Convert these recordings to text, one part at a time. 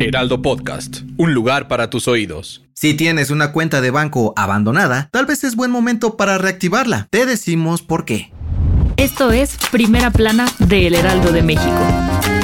Heraldo Podcast, un lugar para tus oídos. Si tienes una cuenta de banco abandonada, tal vez es buen momento para reactivarla. Te decimos por qué. Esto es Primera Plana de El Heraldo de México.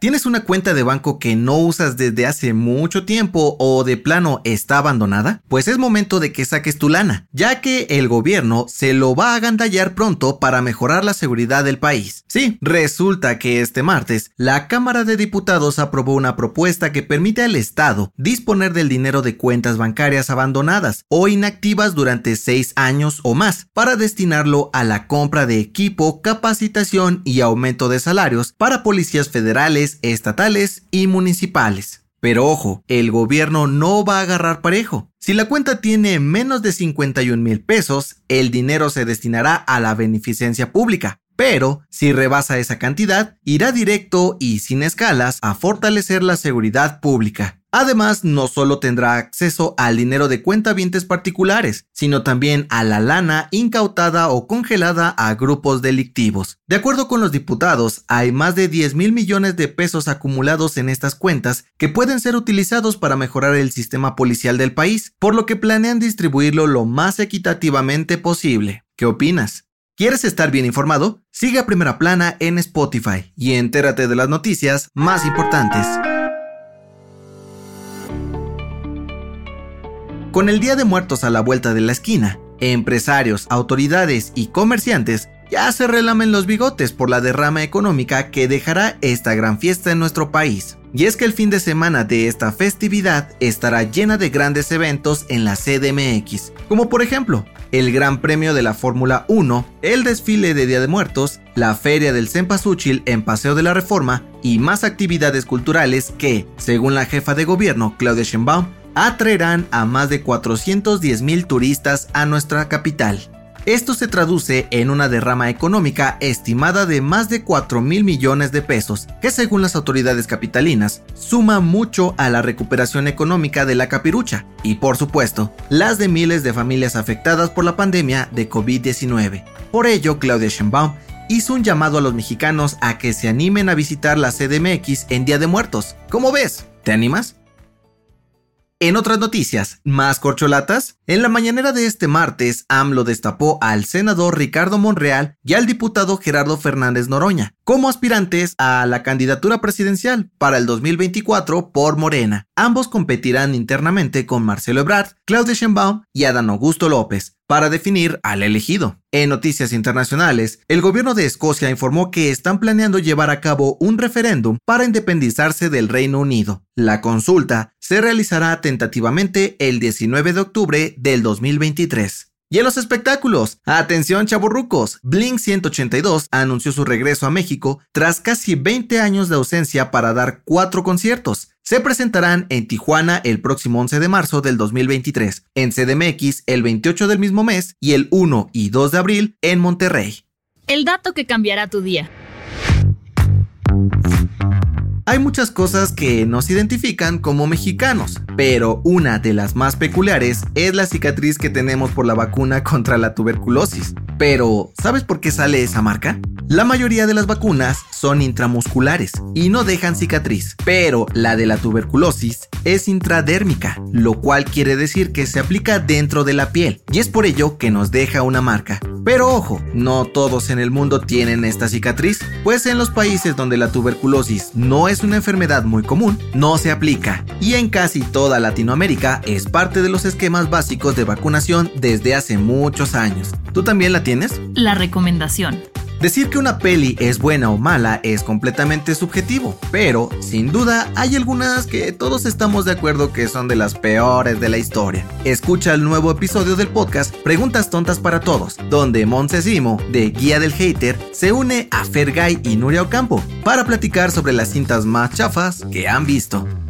¿Tienes una cuenta de banco que no usas desde hace mucho tiempo o de plano está abandonada? Pues es momento de que saques tu lana, ya que el gobierno se lo va a agandallar pronto para mejorar la seguridad del país. Sí, resulta que este martes la Cámara de Diputados aprobó una propuesta que permite al Estado disponer del dinero de cuentas bancarias abandonadas o inactivas durante seis años o más para destinarlo a la compra de equipo, capacitación y aumento de salarios para policías federales estatales y municipales. Pero ojo, el gobierno no va a agarrar parejo. Si la cuenta tiene menos de 51 mil pesos, el dinero se destinará a la beneficencia pública. Pero si rebasa esa cantidad, irá directo y sin escalas a fortalecer la seguridad pública. Además, no solo tendrá acceso al dinero de cuentavientes particulares, sino también a la lana incautada o congelada a grupos delictivos. De acuerdo con los diputados, hay más de 10 mil millones de pesos acumulados en estas cuentas que pueden ser utilizados para mejorar el sistema policial del país, por lo que planean distribuirlo lo más equitativamente posible. ¿Qué opinas? ¿Quieres estar bien informado? Sigue a Primera Plana en Spotify y entérate de las noticias más importantes. Con el Día de Muertos a la vuelta de la esquina, empresarios, autoridades y comerciantes ya se relamen los bigotes por la derrama económica que dejará esta gran fiesta en nuestro país. Y es que el fin de semana de esta festividad estará llena de grandes eventos en la CDMX, como por ejemplo el Gran Premio de la Fórmula 1, el desfile de Día de Muertos, la Feria del Cempasúchil en Paseo de la Reforma y más actividades culturales que, según la jefa de gobierno Claudia Sheinbaum, atraerán a más de 410 mil turistas a nuestra capital. Esto se traduce en una derrama económica estimada de más de 4 mil millones de pesos, que según las autoridades capitalinas suma mucho a la recuperación económica de la capirucha y por supuesto las de miles de familias afectadas por la pandemia de COVID-19. Por ello, Claudia Sheinbaum hizo un llamado a los mexicanos a que se animen a visitar la CDMX en Día de Muertos. ¿Cómo ves? ¿Te animas? En otras noticias, más corcholatas, en la mañanera de este martes, AMLO destapó al senador Ricardo Monreal y al diputado Gerardo Fernández Noroña como aspirantes a la candidatura presidencial para el 2024 por Morena. Ambos competirán internamente con Marcelo Ebrard, Claudia Sheinbaum y Adán Augusto López para definir al elegido. En noticias internacionales, el gobierno de Escocia informó que están planeando llevar a cabo un referéndum para independizarse del Reino Unido. La consulta se realizará tentativamente el 19 de octubre del 2023. Y en los espectáculos, atención chaburrucos, Blink 182 anunció su regreso a México tras casi 20 años de ausencia para dar cuatro conciertos. Se presentarán en Tijuana el próximo 11 de marzo del 2023, en CDMX el 28 del mismo mes y el 1 y 2 de abril en Monterrey. El dato que cambiará tu día. Hay muchas cosas que nos identifican como mexicanos, pero una de las más peculiares es la cicatriz que tenemos por la vacuna contra la tuberculosis. Pero, ¿sabes por qué sale esa marca? La mayoría de las vacunas son intramusculares y no dejan cicatriz, pero la de la tuberculosis es intradérmica, lo cual quiere decir que se aplica dentro de la piel y es por ello que nos deja una marca. Pero ojo, no todos en el mundo tienen esta cicatriz, pues en los países donde la tuberculosis no es una enfermedad muy común, no se aplica y en casi toda Latinoamérica es parte de los esquemas básicos de vacunación desde hace muchos años. ¿Tú también la tienes? La recomendación. Decir que una peli es buena o mala es completamente subjetivo, pero sin duda hay algunas que todos estamos de acuerdo que son de las peores de la historia. Escucha el nuevo episodio del podcast Preguntas Tontas para Todos, donde Montesimo, de Guía del Hater, se une a Fergay y Nuria Ocampo para platicar sobre las cintas más chafas que han visto.